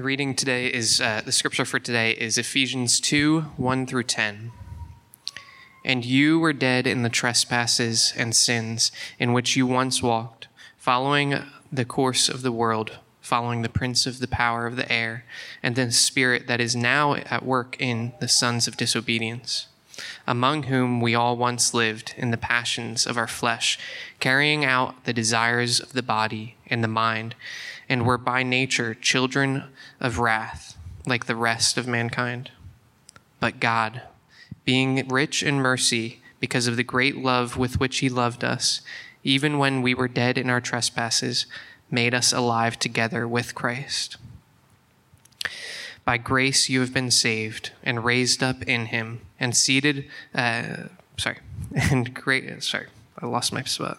The reading today is uh, the scripture for today is Ephesians 2 1 through 10. And you were dead in the trespasses and sins in which you once walked, following the course of the world, following the prince of the power of the air, and the spirit that is now at work in the sons of disobedience, among whom we all once lived in the passions of our flesh, carrying out the desires of the body and the mind, and were by nature children of wrath, like the rest of mankind. But God, being rich in mercy, because of the great love with which He loved us, even when we were dead in our trespasses, made us alive together with Christ. By grace you have been saved and raised up in Him and seated. Uh, sorry, and great. Sorry, I lost my spot.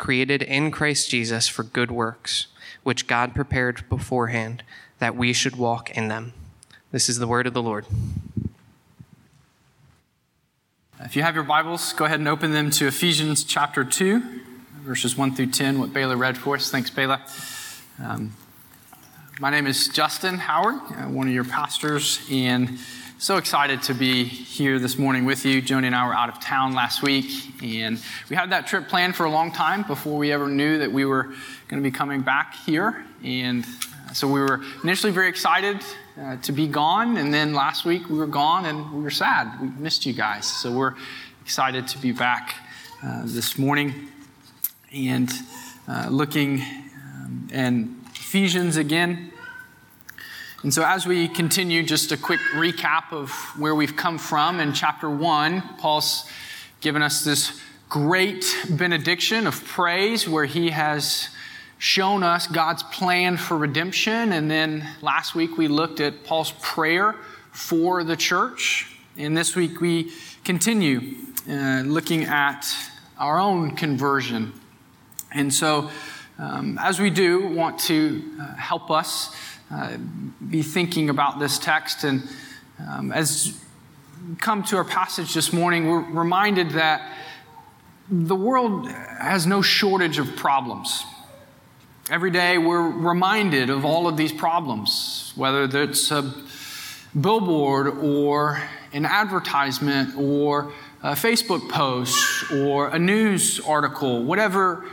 created in Christ Jesus for good works, which God prepared beforehand that we should walk in them. This is the word of the Lord. If you have your Bibles, go ahead and open them to Ephesians chapter 2, verses 1 through 10, what Bayla read for us. Thanks, Bayla. Um, my name is Justin Howard, uh, one of your pastors, and so excited to be here this morning with you. Joni and I were out of town last week, and we had that trip planned for a long time before we ever knew that we were going to be coming back here. And uh, so we were initially very excited uh, to be gone, and then last week we were gone and we were sad. We missed you guys. So we're excited to be back uh, this morning and uh, looking um, and Ephesians again. And so, as we continue, just a quick recap of where we've come from. In chapter one, Paul's given us this great benediction of praise where he has shown us God's plan for redemption. And then last week we looked at Paul's prayer for the church. And this week we continue uh, looking at our own conversion. And so, um, as we do, want to uh, help us be thinking about this text. And um, as come to our passage this morning, we're reminded that the world has no shortage of problems. Every day we're reminded of all of these problems, whether it's a billboard or an advertisement or a Facebook post or a news article, whatever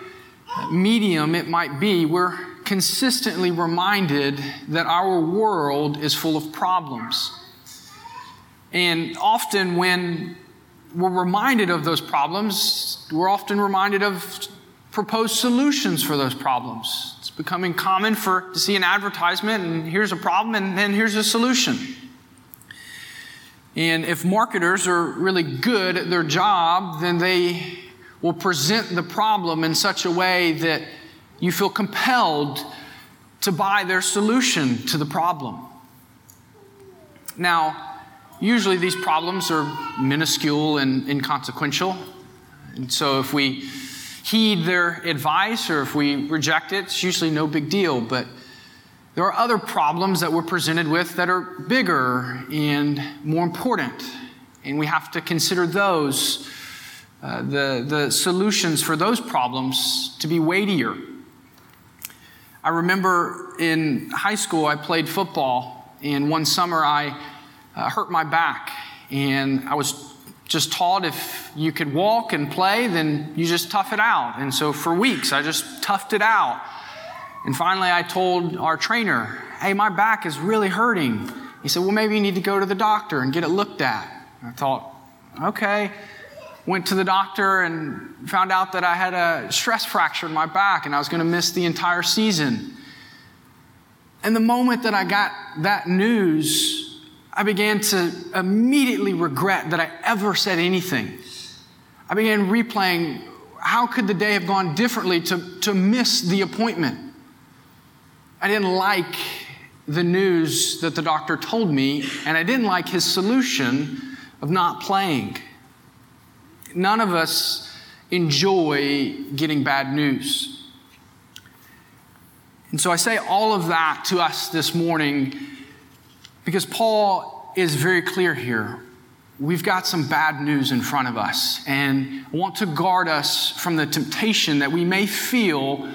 medium it might be, we're consistently reminded that our world is full of problems. And often, when we're reminded of those problems, we're often reminded of proposed solutions for those problems. It's becoming common for to see an advertisement and here's a problem and then here's a solution. And if marketers are really good at their job, then they will present the problem in such a way that you feel compelled to buy their solution to the problem. Now, usually these problems are minuscule and inconsequential. And so if we heed their advice or if we reject it, it's usually no big deal. But there are other problems that we're presented with that are bigger and more important. And we have to consider those, uh, the, the solutions for those problems, to be weightier. I remember in high school, I played football, and one summer I uh, hurt my back. And I was just taught if you could walk and play, then you just tough it out. And so for weeks, I just toughed it out. And finally, I told our trainer, Hey, my back is really hurting. He said, Well, maybe you need to go to the doctor and get it looked at. I thought, Okay went to the doctor and found out that I had a stress fracture in my back and I was going to miss the entire season. And the moment that I got that news, I began to immediately regret that I ever said anything. I began replaying how could the day have gone differently to, to miss the appointment? I didn't like the news that the doctor told me, and I didn't like his solution of not playing. None of us enjoy getting bad news. And so I say all of that to us this morning because Paul is very clear here. We've got some bad news in front of us, and want to guard us from the temptation that we may feel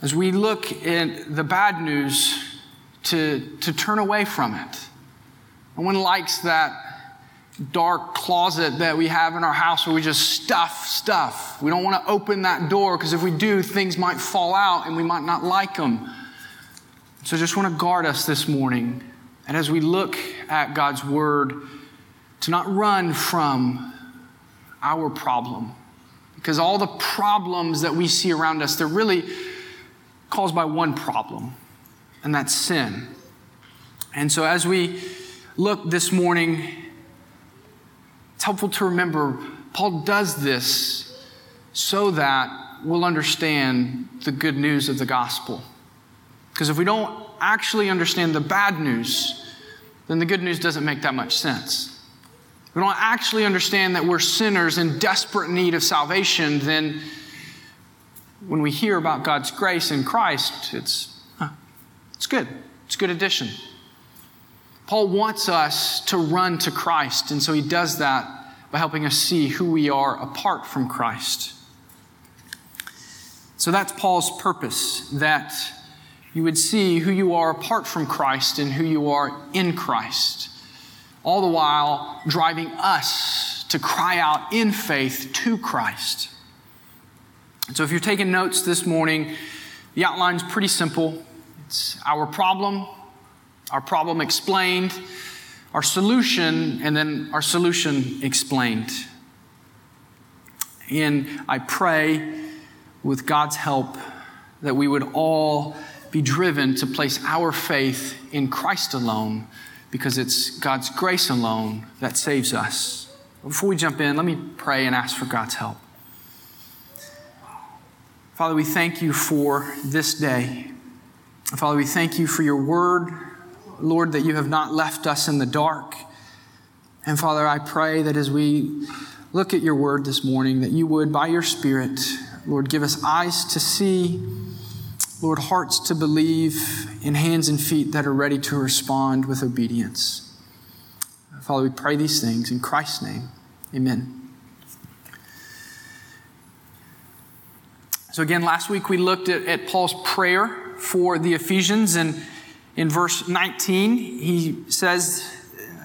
as we look at the bad news to, to turn away from it. No one likes that dark closet that we have in our house where we just stuff stuff. We don't want to open that door because if we do, things might fall out and we might not like them. So just want to guard us this morning. And as we look at God's word, to not run from our problem. Because all the problems that we see around us, they're really caused by one problem, and that's sin. And so as we look this morning, it's helpful to remember Paul does this so that we'll understand the good news of the gospel. Because if we don't actually understand the bad news, then the good news doesn't make that much sense. If we don't actually understand that we're sinners in desperate need of salvation, then when we hear about God's grace in Christ, it's, it's good. It's a good addition. Paul wants us to run to Christ, and so he does that by helping us see who we are apart from Christ. So that's Paul's purpose, that you would see who you are apart from Christ and who you are in Christ, all the while driving us to cry out in faith to Christ. So if you're taking notes this morning, the outline's pretty simple. It's our problem, our problem explained, our solution, and then our solution explained. And I pray with God's help that we would all be driven to place our faith in Christ alone because it's God's grace alone that saves us. Before we jump in, let me pray and ask for God's help. Father, we thank you for this day. Father, we thank you for your word, Lord, that you have not left us in the dark. And Father, I pray that as we look at your word this morning, that you would, by your Spirit, Lord, give us eyes to see, Lord, hearts to believe, and hands and feet that are ready to respond with obedience. Father, we pray these things in Christ's name. Amen. So, again, last week we looked at, at Paul's prayer for the Ephesians, and in verse 19, he says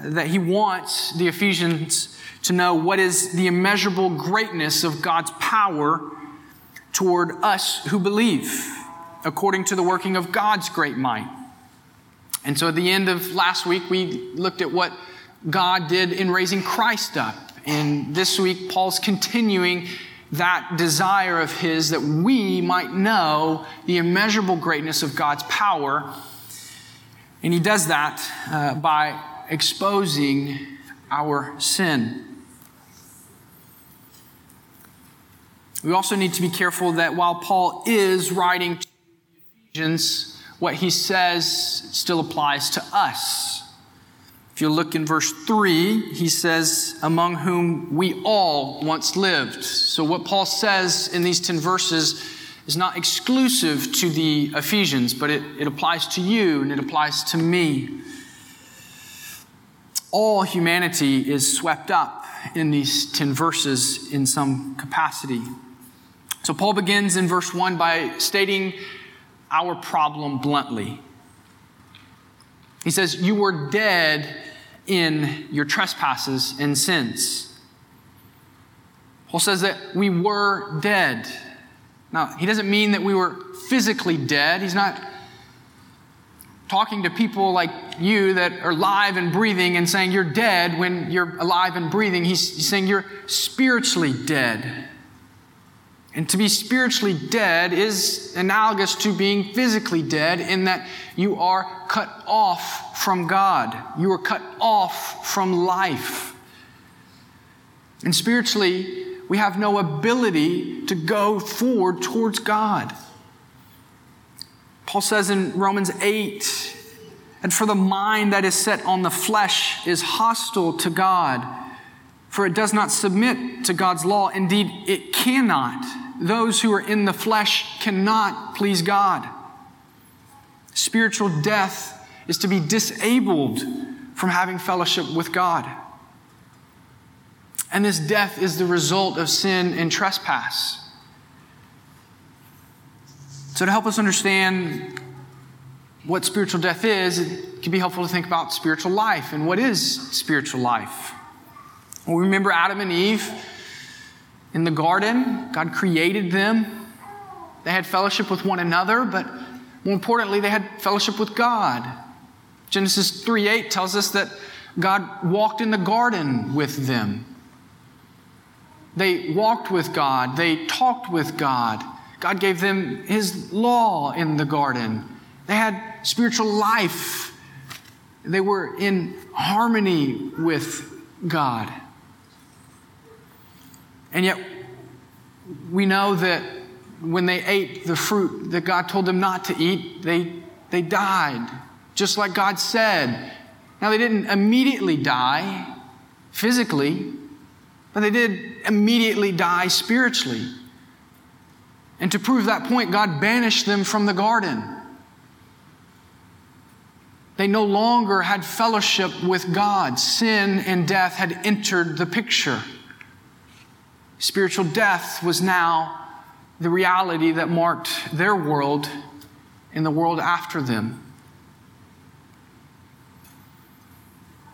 that he wants the Ephesians to know what is the immeasurable greatness of God's power toward us who believe, according to the working of God's great might. And so at the end of last week, we looked at what God did in raising Christ up. And this week, Paul's continuing that desire of his that we might know the immeasurable greatness of God's power. And he does that uh, by exposing our sin. We also need to be careful that while Paul is writing to Ephesians, what he says still applies to us. If you look in verse 3, he says, Among whom we all once lived. So, what Paul says in these 10 verses is not exclusive to the Ephesians, but it, it applies to you and it applies to me. All humanity is swept up in these 10 verses in some capacity. So, Paul begins in verse 1 by stating our problem bluntly. He says, You were dead in your trespasses and sins. Paul says that we were dead. Now, he doesn't mean that we were physically dead. He's not talking to people like you that are alive and breathing and saying you're dead when you're alive and breathing. He's, saying you're spiritually dead. And to be spiritually dead is analogous to being physically dead in that you are cut off from God. You are cut off from life. And spiritually, we have no ability to go forward towards God. Paul says in Romans 8 And for the mind that is set on the flesh is hostile to God, for it does not submit to God's law. Indeed, it cannot. Those who are in the flesh cannot please God. Spiritual death is to be disabled from having fellowship with God. And this death is the result of sin and trespass. So, to help us understand what spiritual death is, it can be helpful to think about spiritual life. And what is spiritual life? Well, remember Adam and Eve in the garden? God created them. They had fellowship with one another, but more importantly, they had fellowship with God. Genesis 3 8 tells us that God walked in the garden with them. They walked with God, they talked with God. God gave them His law in the garden. They had spiritual life. They were in harmony with God. And yet, we know that when they ate the fruit that God told them not to eat, they, they died, just like God said. Now, they didn't immediately die physically, but they did immediately die spiritually. And to prove that point, God banished them from the garden. They no longer had fellowship with God. Sin and death had entered the picture. Spiritual death was now the reality that marked their world and the world after them.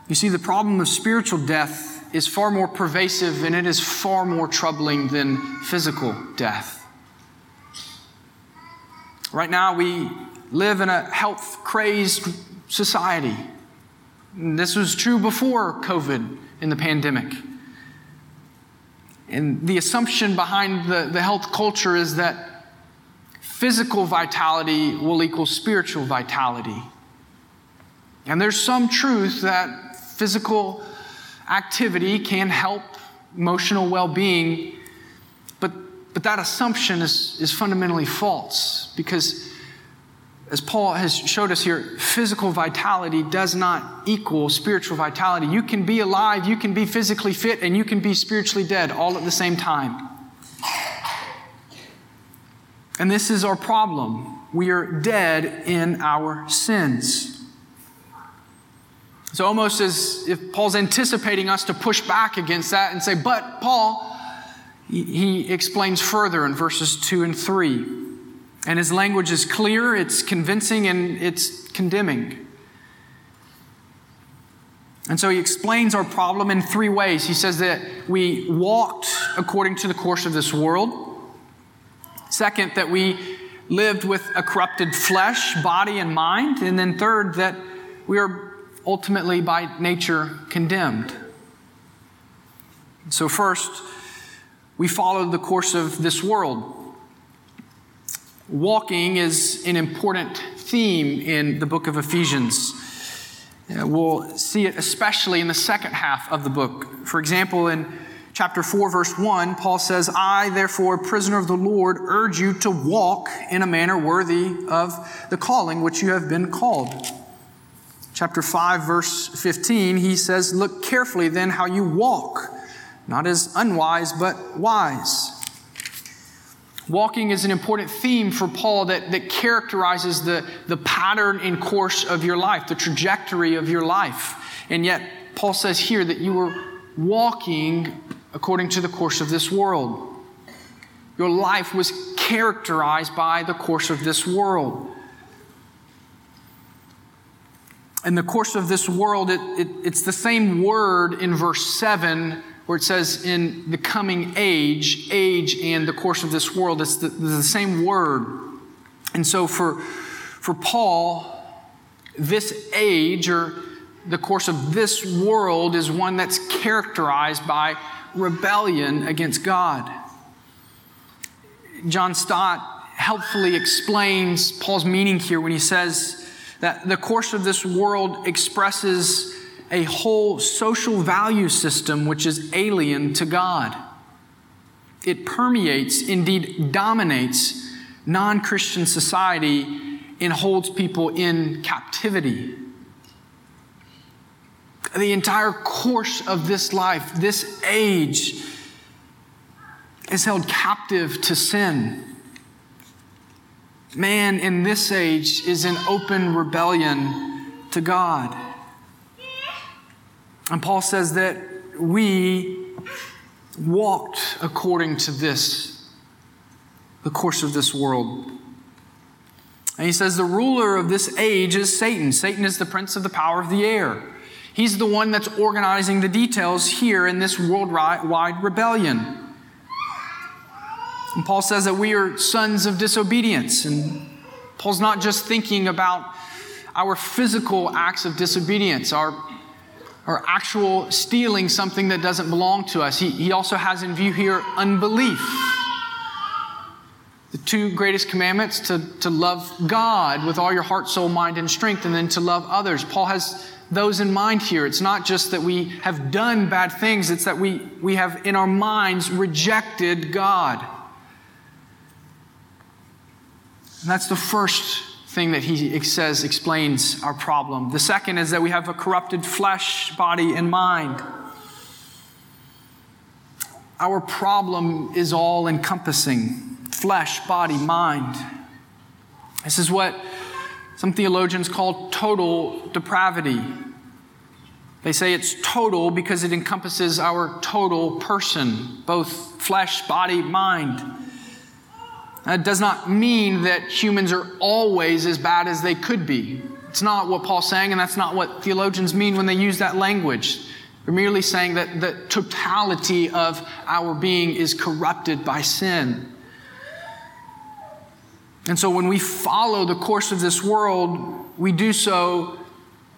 You see, the problem of spiritual death is far more pervasive and it is far more troubling than physical death. Right now, we live in a health crazed society. This was true before COVID in the pandemic. And the assumption behind the, the health culture is that physical vitality will equal spiritual vitality. And there's some truth that physical activity can help emotional well being but but that assumption is, is fundamentally false because, as Paul has showed us here, physical vitality does not equal spiritual vitality. You can be alive, you can be physically fit, and you can be spiritually dead all at the same time. And this is our problem. We are dead in our sins. It's almost as if Paul's anticipating us to push back against that and say, But, Paul, he explains further in verses 2 and 3. And his language is clear, it's convincing, and it's condemning. And so he explains our problem in three ways. He says that we walked according to the course of this world. Second, that we lived with a corrupted flesh, body, and mind. And then third, that we are ultimately by nature condemned. So, first, we follow the course of this world. Walking is an important theme in the book of Ephesians. Uh, we'll see it especially in the second half of the book. For example, in chapter 4, verse 1, Paul says, I, therefore, prisoner of the Lord, urge you to walk in a manner worthy of the calling which you have been called. Chapter 5, verse 15, he says, Look carefully then how you walk not as unwise, but wise. Walking is an important theme for Paul that, that characterizes the, the pattern and course of your life, the trajectory of your life. And yet, Paul says here that you were walking according to the course of this world. Your life was characterized by the course of this world. In the course of this world, it, it, it's the same word in verse 7 where it says in the coming age, age and the course of this world, it's the, the same word. And so for, for Paul, this age or the course of this world is one that's characterized by rebellion against God. John Stott helpfully explains Paul's meaning here when he says that the course of this world expresses a whole social value system which is alien to God. It permeates, indeed dominates, non Christian society and holds people in captivity. The entire course of this life, this age, is held captive to sin. Man in this age is in open rebellion to God. And Paul says that we walked according to this, the course of this world. And he says the ruler of this age is Satan. Satan is the prince of the power of the air. He's the one that's organizing the details here in this worldwide rebellion. And Paul says that we are sons of disobedience. And Paul's not just thinking about our physical acts of disobedience, our, our actual stealing something that doesn't belong to us. He, he also has in view here unbelief. The two greatest commandments to, to love God with all your heart, soul, mind, and strength, and then to love others. Paul has those in mind here. It's not just that we have done bad things, it's that we, we have in our minds rejected God. And that's the first thing that he says explains our problem. The second is that we have a corrupted flesh, body, and mind. Our problem is all encompassing flesh, body, mind. This is what some theologians call total depravity. They say it's total because it encompasses our total person, both flesh, body, mind. That does not mean that humans are always as bad as they could be. It's not what Paul's saying, and that's not what theologians mean when they use that language. They're merely saying that the totality of our being is corrupted by sin. And so when we follow the course of this world, we do so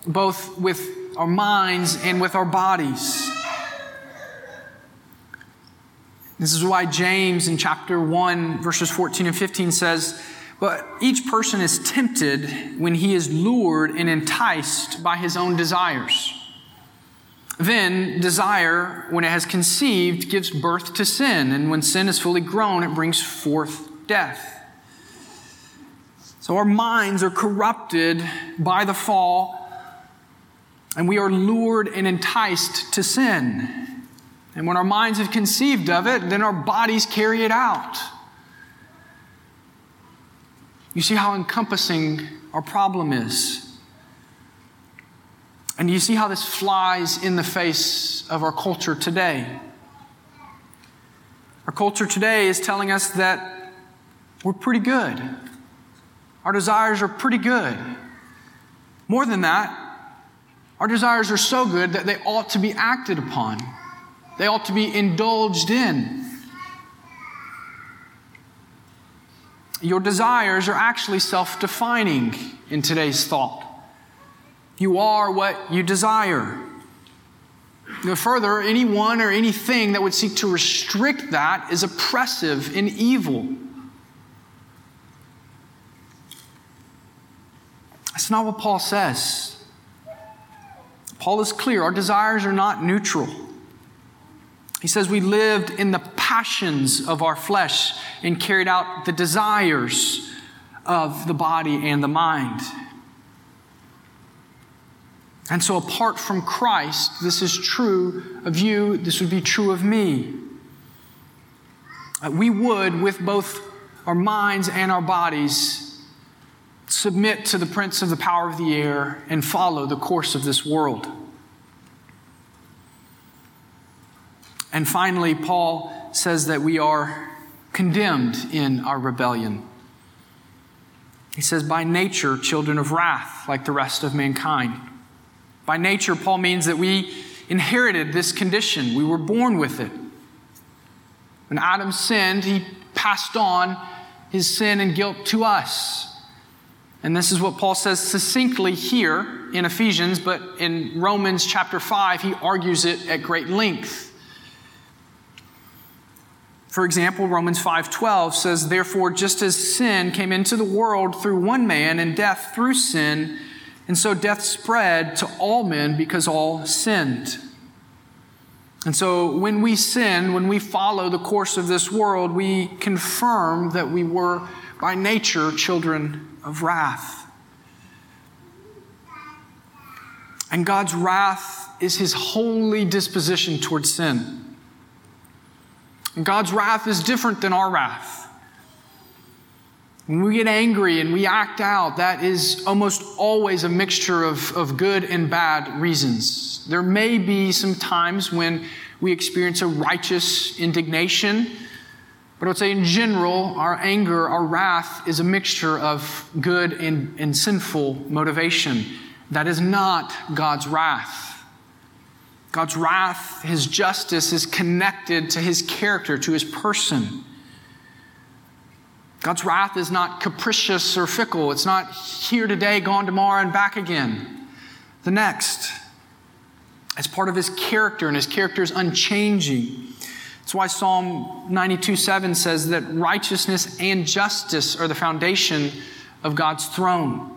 both with our minds and with our bodies. This is why James in chapter 1, verses 14 and 15 says, But each person is tempted when he is lured and enticed by his own desires. Then, desire, when it has conceived, gives birth to sin, and when sin is fully grown, it brings forth death. So, our minds are corrupted by the fall, and we are lured and enticed to sin. And when our minds have conceived of it, then our bodies carry it out. You see how encompassing our problem is. And you see how this flies in the face of our culture today. Our culture today is telling us that we're pretty good. Our desires are pretty good. More than that, our desires are so good that they ought to be acted upon. They ought to be indulged in. Your desires are actually self defining in today's thought. You are what you desire. No further, anyone or anything that would seek to restrict that is oppressive and evil. That's not what Paul says. Paul is clear our desires are not neutral. He says we lived in the passions of our flesh and carried out the desires of the body and the mind. And so, apart from Christ, this is true of you, this would be true of me. Uh, we would, with both our minds and our bodies, submit to the prince of the power of the air and follow the course of this world. And finally, Paul says that we are condemned in our rebellion. He says, by nature, children of wrath, like the rest of mankind. By nature, Paul means that we inherited this condition, we were born with it. When Adam sinned, he passed on his sin and guilt to us. And this is what Paul says succinctly here in Ephesians, but in Romans chapter 5, he argues it at great length. For example, Romans 5:12 says, "Therefore just as sin came into the world through one man and death through sin, and so death spread to all men because all sinned." And so when we sin, when we follow the course of this world, we confirm that we were by nature children of wrath. And God's wrath is his holy disposition towards sin. And God's wrath is different than our wrath. When we get angry and we act out, that is almost always a mixture of, of good and bad reasons. There may be some times when we experience a righteous indignation, but I would say in general, our anger, our wrath is a mixture of good and, and sinful motivation. That is not God's wrath. God's wrath, his justice, is connected to his character, to his person. God's wrath is not capricious or fickle. It's not here today, gone tomorrow, and back again the next. It's part of his character, and his character is unchanging. That's why Psalm 92 7 says that righteousness and justice are the foundation of God's throne.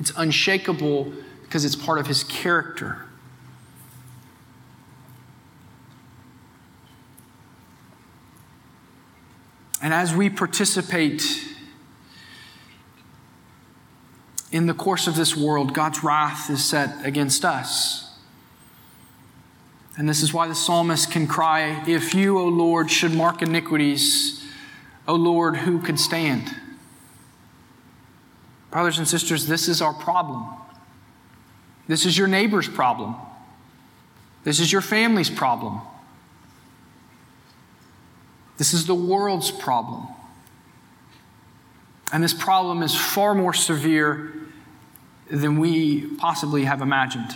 It's unshakable because it's part of his character. And as we participate in the course of this world, God's wrath is set against us. And this is why the psalmist can cry, If you, O Lord, should mark iniquities, O Lord, who could stand? Brothers and sisters, this is our problem. This is your neighbor's problem. This is your family's problem. This is the world's problem. And this problem is far more severe than we possibly have imagined.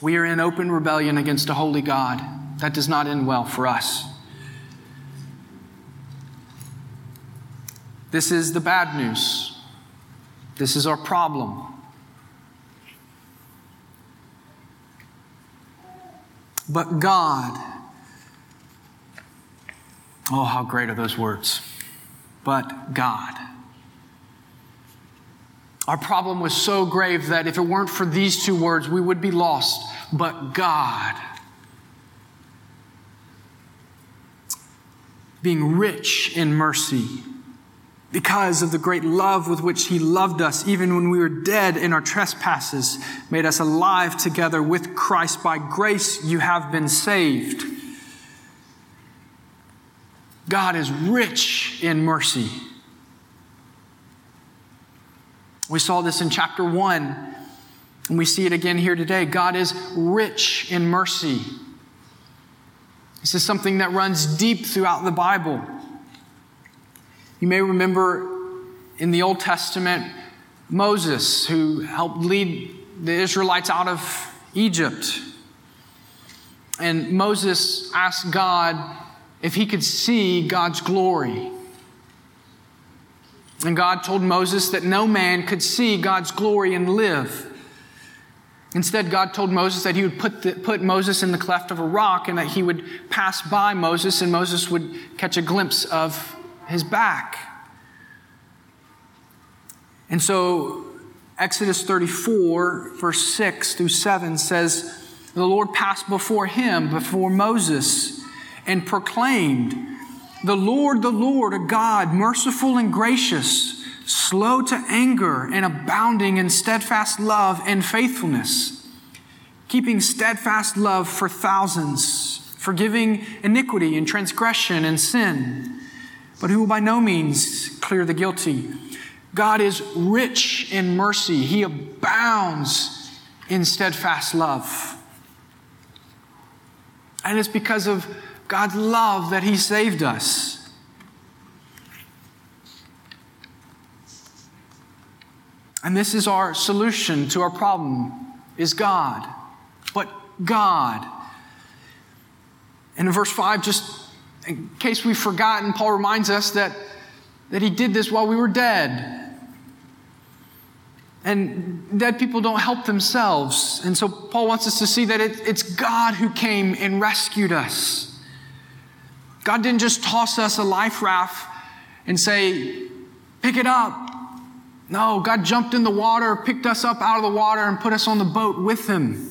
We are in open rebellion against a holy God. That does not end well for us. This is the bad news. This is our problem. But God, oh, how great are those words. But God. Our problem was so grave that if it weren't for these two words, we would be lost. But God. Being rich in mercy because of the great love with which he loved us, even when we were dead in our trespasses, made us alive together with Christ. By grace you have been saved. God is rich in mercy. We saw this in chapter 1, and we see it again here today. God is rich in mercy. This is something that runs deep throughout the Bible. You may remember in the Old Testament Moses, who helped lead the Israelites out of Egypt. And Moses asked God if he could see God's glory. And God told Moses that no man could see God's glory and live. Instead, God told Moses that he would put, the, put Moses in the cleft of a rock and that he would pass by Moses and Moses would catch a glimpse of his back. And so, Exodus 34, verse 6 through 7 says, The Lord passed before him, before Moses, and proclaimed, The Lord, the Lord, a God, merciful and gracious, slow to anger, and abounding in steadfast love and faithfulness, keeping steadfast love for thousands, forgiving iniquity and transgression and sin but who will by no means clear the guilty. God is rich in mercy, He abounds in steadfast love. And it's because of God's love that He saved us. And this is our solution to our problem is God. But God. And in verse 5, just in case we've forgotten, Paul reminds us that, that he did this while we were dead. And dead people don't help themselves. And so Paul wants us to see that it, it's God who came and rescued us. God didn't just toss us a life raft and say, pick it up. No, God jumped in the water, picked us up out of the water, and put us on the boat with him.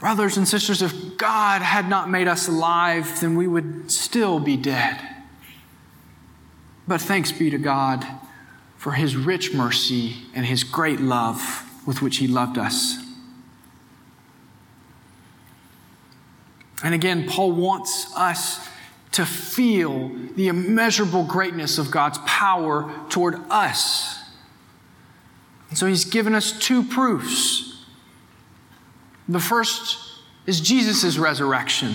Brothers and sisters, if God had not made us alive, then we would still be dead. But thanks be to God for his rich mercy and his great love with which he loved us. And again, Paul wants us to feel the immeasurable greatness of God's power toward us. And so he's given us two proofs. The first is Jesus' resurrection,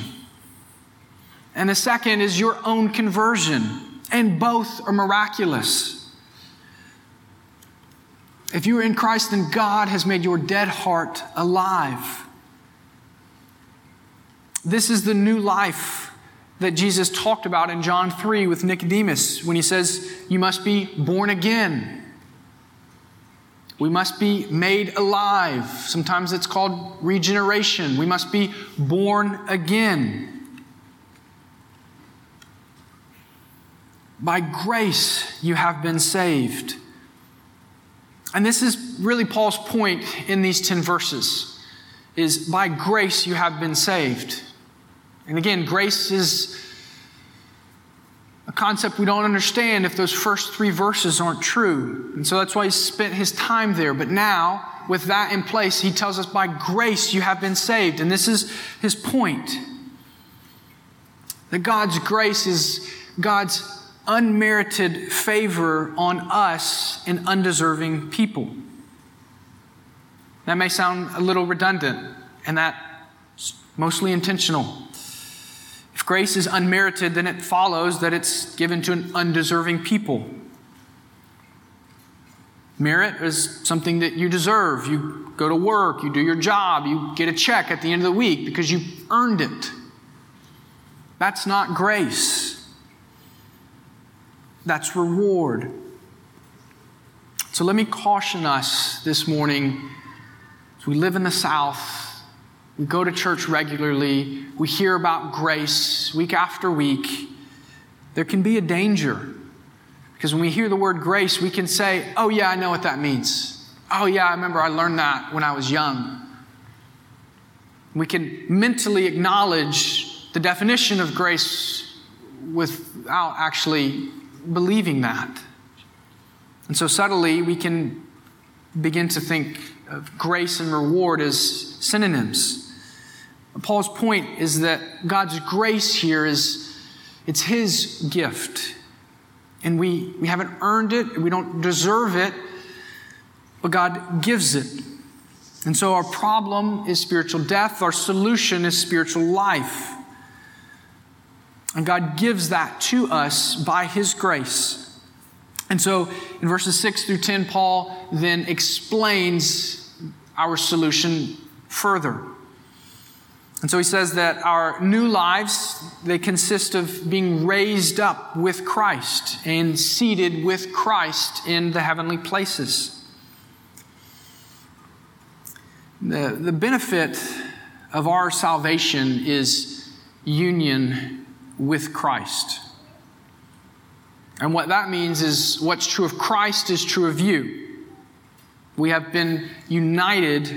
and the second is your own conversion, and both are miraculous. If you are in Christ, then God has made your dead heart alive. This is the new life that Jesus talked about in John 3 with Nicodemus when he says, You must be born again. We must be made alive. Sometimes it's called regeneration. We must be born again. By grace, you have been saved. And this is really Paul's point in these 10 verses is by grace you have been saved. And again, grace is a concept we don't understand if those first three verses aren't true. And so that's why he spent his time there. But now, with that in place, he tells us by grace you have been saved. And this is his point that God's grace is God's unmerited favor on us and undeserving people. That may sound a little redundant, and that's mostly intentional. Grace is unmerited, then it follows that it's given to an undeserving people. Merit is something that you deserve. You go to work, you do your job, you get a check at the end of the week because you earned it. That's not grace, that's reward. So let me caution us this morning as we live in the South we go to church regularly. We hear about grace week after week. There can be a danger. Because when we hear the word grace, we can say, oh, yeah, I know what that means. Oh, yeah, I remember I learned that when I was young. We can mentally acknowledge the definition of grace without actually believing that. And so subtly, we can begin to think of grace and reward as synonyms. Paul's point is that God's grace here is it's his gift. And we, we haven't earned it, we don't deserve it, but God gives it. And so our problem is spiritual death, our solution is spiritual life. And God gives that to us by his grace. And so in verses 6 through 10, Paul then explains our solution further. And so he says that our new lives, they consist of being raised up with Christ and seated with Christ in the heavenly places. The, the benefit of our salvation is union with Christ. And what that means is what's true of Christ is true of you. We have been united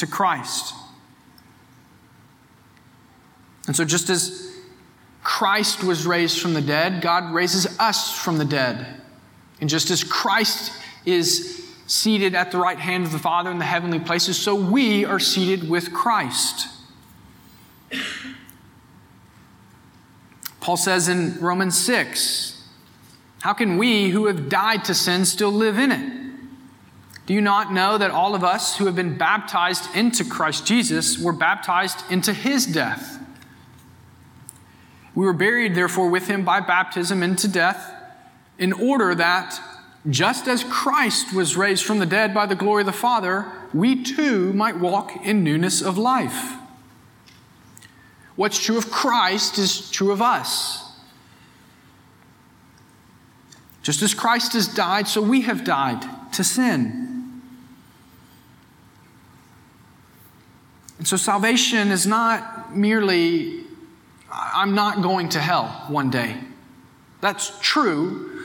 to Christ. And so, just as Christ was raised from the dead, God raises us from the dead. And just as Christ is seated at the right hand of the Father in the heavenly places, so we are seated with Christ. Paul says in Romans 6, How can we who have died to sin still live in it? Do you not know that all of us who have been baptized into Christ Jesus were baptized into his death? We were buried, therefore, with him by baptism into death, in order that, just as Christ was raised from the dead by the glory of the Father, we too might walk in newness of life. What's true of Christ is true of us. Just as Christ has died, so we have died to sin. And so salvation is not merely I'm not going to hell one day. That's true.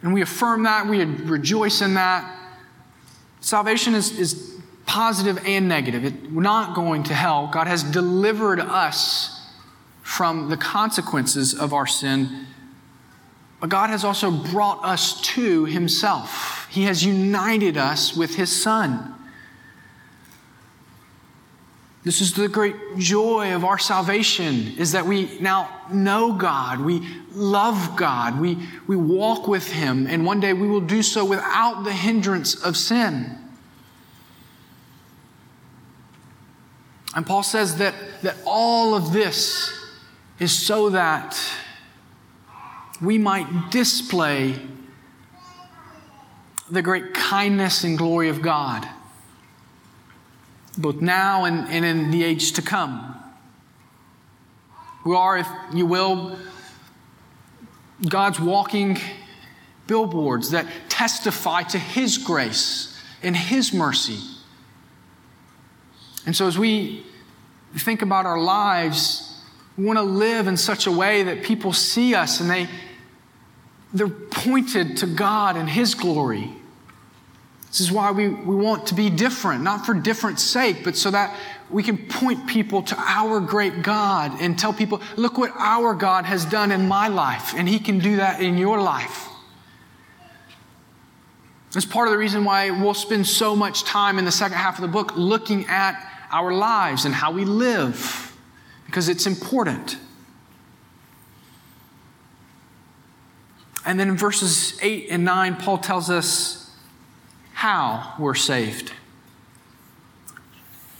And we affirm that, we rejoice in that. Salvation is, is positive and negative. It, we're not going to hell. God has delivered us from the consequences of our sin But God has also brought us to Himself. He has united us with His Son. This is the great joy of our salvation is that we now know God, we love God, we, we walk with Him, and one day we will do so without the hindrance of sin. And Paul says that, that all of this is so that we might display the great kindness and glory of God both now and, and in the age to come. We are, if you will, God's walking billboards that testify to His grace and His mercy. And so, as we think about our lives, we want to live in such a way that people see us and they, they're pointed to God and His glory. This is why we, we want to be different, not for different sake, but so that we can point people to our great God and tell people, look what our God has done in my life, and He can do that in your life. That's part of the reason why we'll spend so much time in the second half of the book looking at our lives and how we live, because it's important. And then in verses 8 and 9, Paul tells us how we're saved.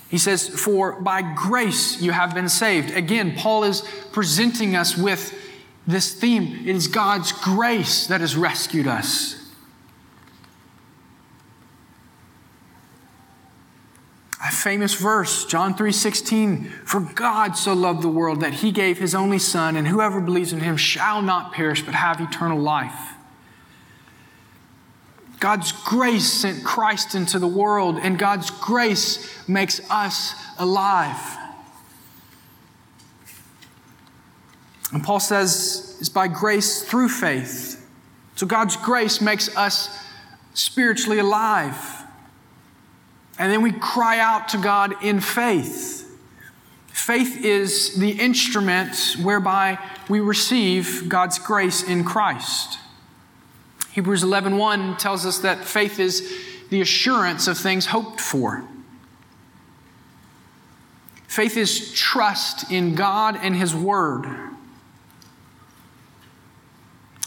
He says, For by grace you have been saved. Again, Paul is presenting us with this theme. It is God's grace that has rescued us. A famous verse, John 3:16, for God so loved the world that he gave his only son and whoever believes in him shall not perish but have eternal life. God's grace sent Christ into the world, and God's grace makes us alive. And Paul says it's by grace through faith. So God's grace makes us spiritually alive. And then we cry out to God in faith. Faith is the instrument whereby we receive God's grace in Christ. Hebrews 11:1 tells us that faith is the assurance of things hoped for. Faith is trust in God and His Word.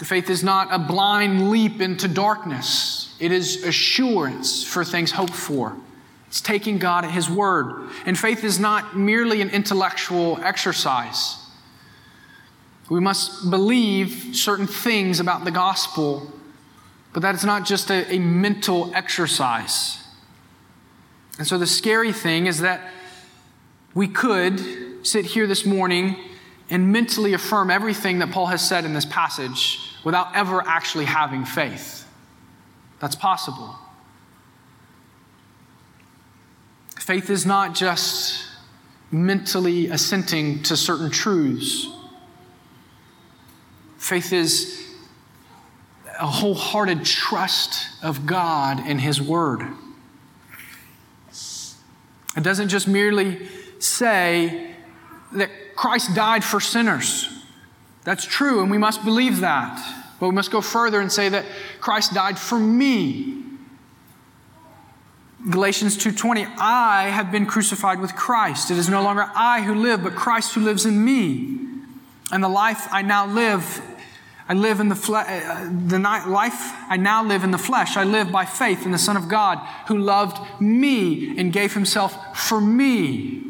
Faith is not a blind leap into darkness. It is assurance for things hoped for. It's taking God at His Word. And faith is not merely an intellectual exercise. We must believe certain things about the gospel but that is not just a, a mental exercise. And so the scary thing is that we could sit here this morning and mentally affirm everything that Paul has said in this passage without ever actually having faith. That's possible. Faith is not just mentally assenting to certain truths. Faith is a wholehearted trust of God and His Word. It doesn't just merely say that Christ died for sinners. That's true, and we must believe that. But we must go further and say that Christ died for me. Galatians 2:20 I have been crucified with Christ. It is no longer I who live, but Christ who lives in me. And the life I now live I live in the, fle- uh, the life I now live in the flesh. I live by faith in the Son of God who loved me and gave himself for me.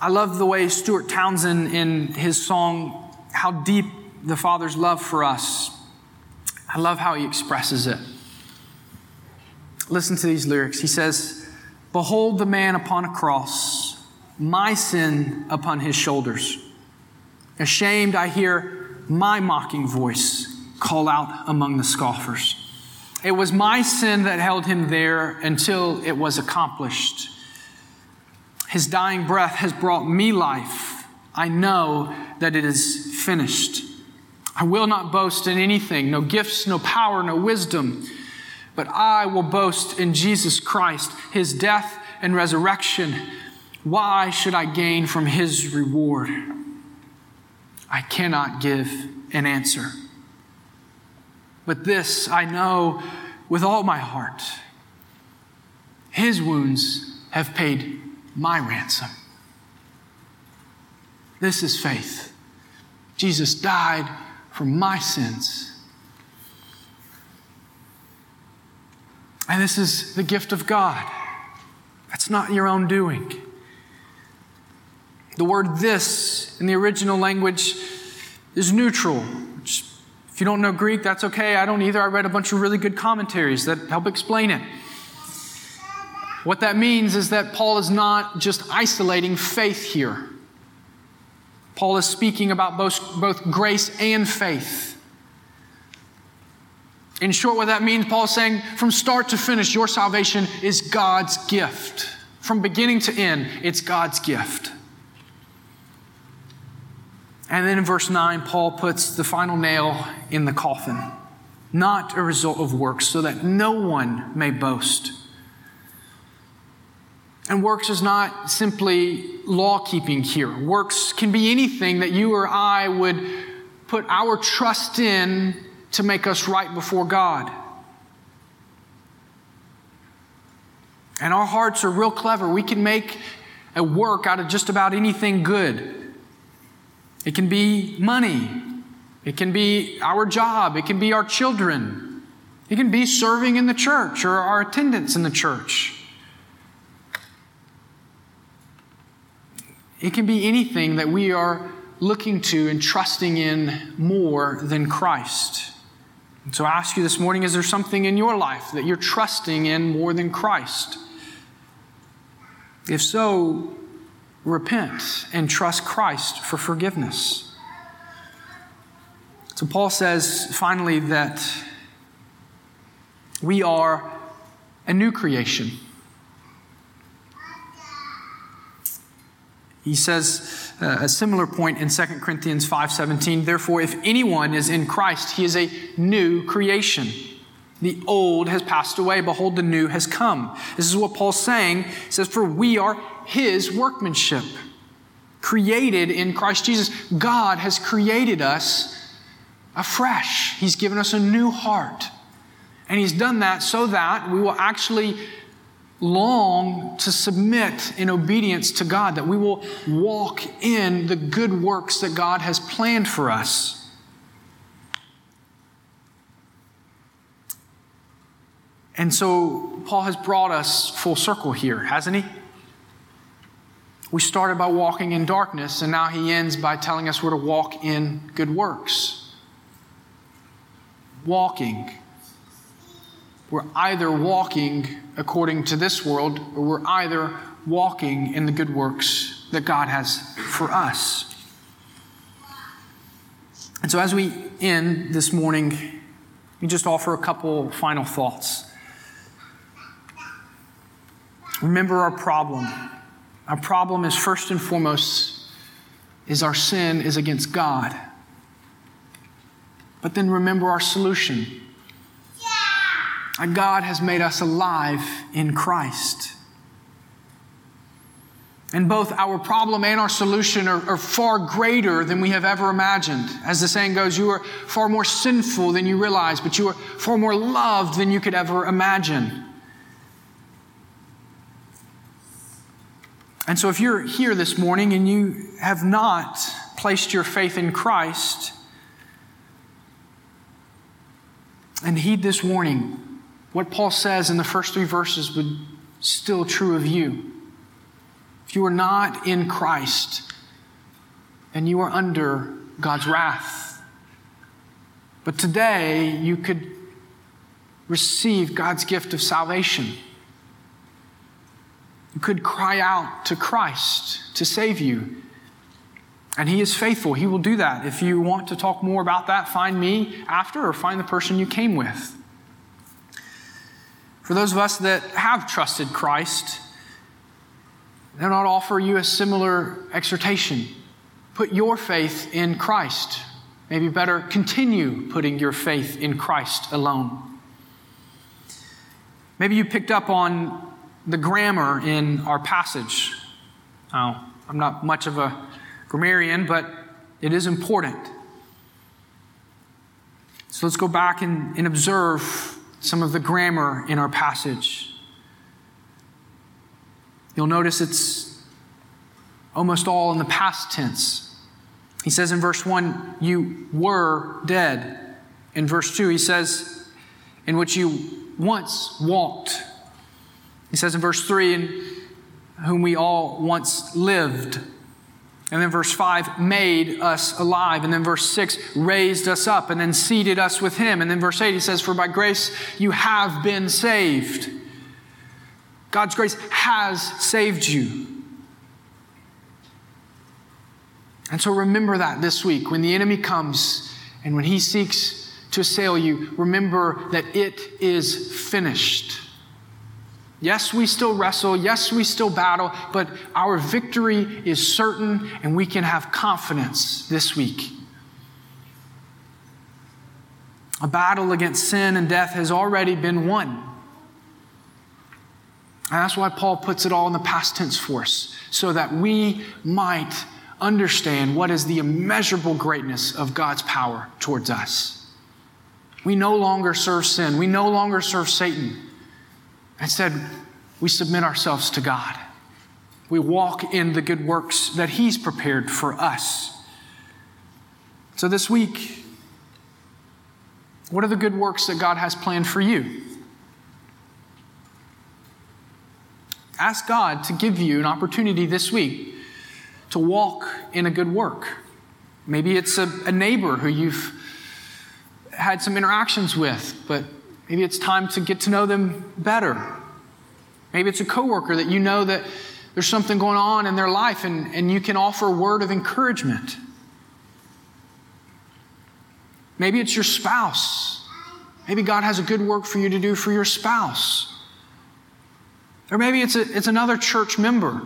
I love the way Stuart Townend in his song, How Deep the Father's Love for Us, I love how he expresses it. Listen to these lyrics. He says, Behold the man upon a cross, my sin upon his shoulders. Ashamed, I hear my mocking voice call out among the scoffers. It was my sin that held him there until it was accomplished. His dying breath has brought me life. I know that it is finished. I will not boast in anything, no gifts, no power, no wisdom, but I will boast in Jesus Christ, his death and resurrection. Why should I gain from his reward? I cannot give an answer. But this I know with all my heart His wounds have paid my ransom. This is faith. Jesus died for my sins. And this is the gift of God. That's not your own doing. The word this in the original language is neutral. Which, if you don't know Greek, that's okay. I don't either. I read a bunch of really good commentaries that help explain it. What that means is that Paul is not just isolating faith here. Paul is speaking about both, both grace and faith. In short, what that means, Paul is saying from start to finish, your salvation is God's gift. From beginning to end, it's God's gift. And then in verse 9, Paul puts the final nail in the coffin, not a result of works, so that no one may boast. And works is not simply law keeping here. Works can be anything that you or I would put our trust in to make us right before God. And our hearts are real clever. We can make a work out of just about anything good. It can be money, it can be our job, it can be our children, it can be serving in the church or our attendance in the church. It can be anything that we are looking to and trusting in more than Christ. And so I ask you this morning is there something in your life that you're trusting in more than Christ? If so, repent and trust Christ for forgiveness. So Paul says finally that we are a new creation. He says uh, a similar point in 2 Corinthians 5:17, therefore if anyone is in Christ, he is a new creation. The old has passed away, behold the new has come. This is what Paul's saying. He says for we are his workmanship, created in Christ Jesus. God has created us afresh. He's given us a new heart. And he's done that so that we will actually long to submit in obedience to God, that we will walk in the good works that God has planned for us. And so Paul has brought us full circle here, hasn't he? We started by walking in darkness, and now he ends by telling us we're to walk in good works. Walking we're either walking according to this world or we're either walking in the good works that God has for us. And so, as we end this morning, we just offer a couple final thoughts. Remember our problem. Our problem is first and foremost is our sin is against God. But then remember our solution Yeah. God has made us alive in Christ. And both our problem and our solution are, are, far greater than we have ever imagined. As the saying goes, you are far more sinful than you realize, but you are far more loved than you could ever imagine. And so, if you're here this morning and you have not placed your faith in Christ, and heed this warning what Paul says in the first three verses would still true of you. If you are not in Christ, then you are under God's wrath. But today, you could receive God's gift of salvation. You could cry out to Christ to save you. And He is faithful. He will do that. If you want to talk more about that, find me after or find the person you came with. For those of us that have trusted Christ, they not offer you a similar exhortation. Put your faith in Christ. Maybe better, continue putting your faith in Christ alone. Maybe you picked up on the grammar in our passage. Oh, I'm not much of a grammarian, but It is important. So let's go back and, and observe some of the grammar in our passage. You'll notice it's almost all in the past tense. He says in verse 1, You were dead. In verse 2, he says, In which you once walked. He says in verse 3, In whom we all once lived. And then verse 5, made us alive. And then verse 6, raised us up and then seated us with him. And then verse 8, he says, For by grace you have been saved. God's grace has saved you. And so remember that this week. When the enemy comes and when he seeks to assail you, remember that it is finished. Yes, we still wrestle. Yes, we still battle, but our victory is certain and we can have confidence this week. A battle against sin and death has already been won. And that's why Paul puts it all in the past tense for us, so that we might understand what is the immeasurable greatness of God's power towards us. We no longer serve sin, we no longer serve Satan. Instead, we submit ourselves to God. We walk in the good works that He's prepared for us. So, this week, what are the good works that God has planned for you? Ask God to give you an opportunity this week to walk in a good work. Maybe it's a, a neighbor who you've had some interactions with, but Maybe it's time to get to know them better. Maybe it's a coworker that you know that there's something going on in their life and, and you can offer a word of encouragement. Maybe it's your spouse. Maybe God has a good work for you to do for your spouse. Or maybe it's, a, it's another church member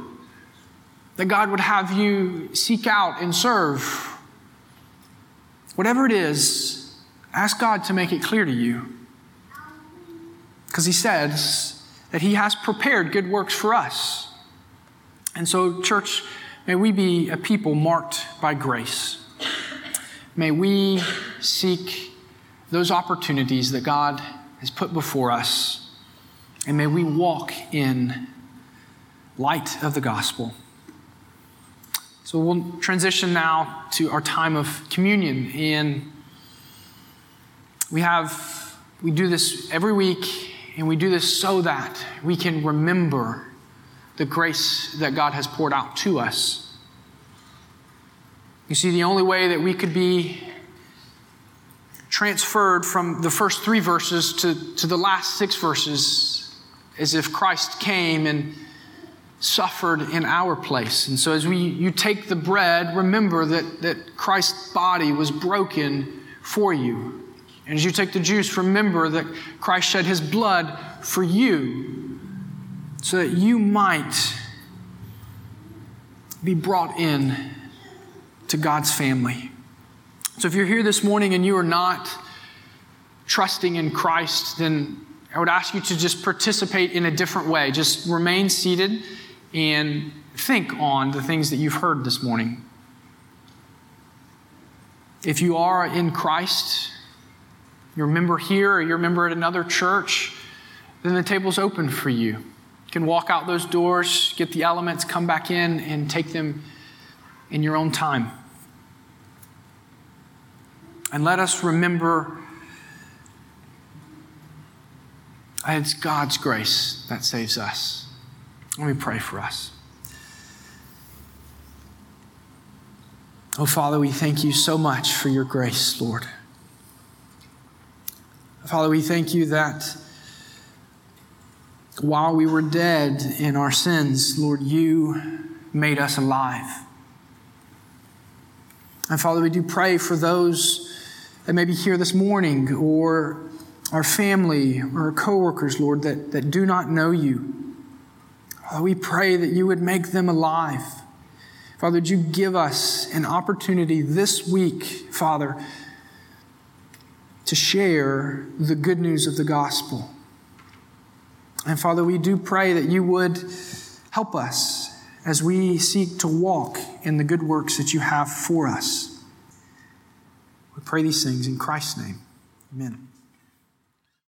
that God would have you seek out and serve. Whatever it is, ask God to make it clear to you. Because he says that he has prepared good works for us. And so, church, may we be a people marked by grace. May we seek those opportunities that God has put before us. And may we walk in light of the gospel. So we'll transition now to our time of communion. And we have, we do this every week and we do this so that we can remember the grace that God has poured out to us. You see, the only way that we could be transferred from the first three verses to, to the last six verses is if Christ came and suffered in our place. And so as we you take the bread, remember that, that Christ's body was broken for you. And as you take the juice, remember that Christ shed his blood for you so that you might be brought in to God's family. So if you're here this morning and you are not trusting in Christ, then I would ask you to just participate in a different way. Just remain seated and think on the things that you've heard this morning. If you are in Christ, you're a member here or you're a member at another church, then the table's open for you. You can walk out those doors, get the elements, come back in, and take them in your own time. And let us remember it's God's grace that saves us. Let me pray for us. Oh, Father, we thank you so much for your grace, Lord. Father, we thank you that while we were dead in our sins, Lord, you made us alive. And Father, we do pray for those that may be here this morning or our family or our coworkers, Lord, that, that do not know you. Father, we pray that you would make them alive. Father, would you give us an opportunity this week, Father, to share the good news of the gospel. And Father, we do pray that you would help us as we seek to walk in the good works that you have for us. We pray these things in Christ's name. Amen.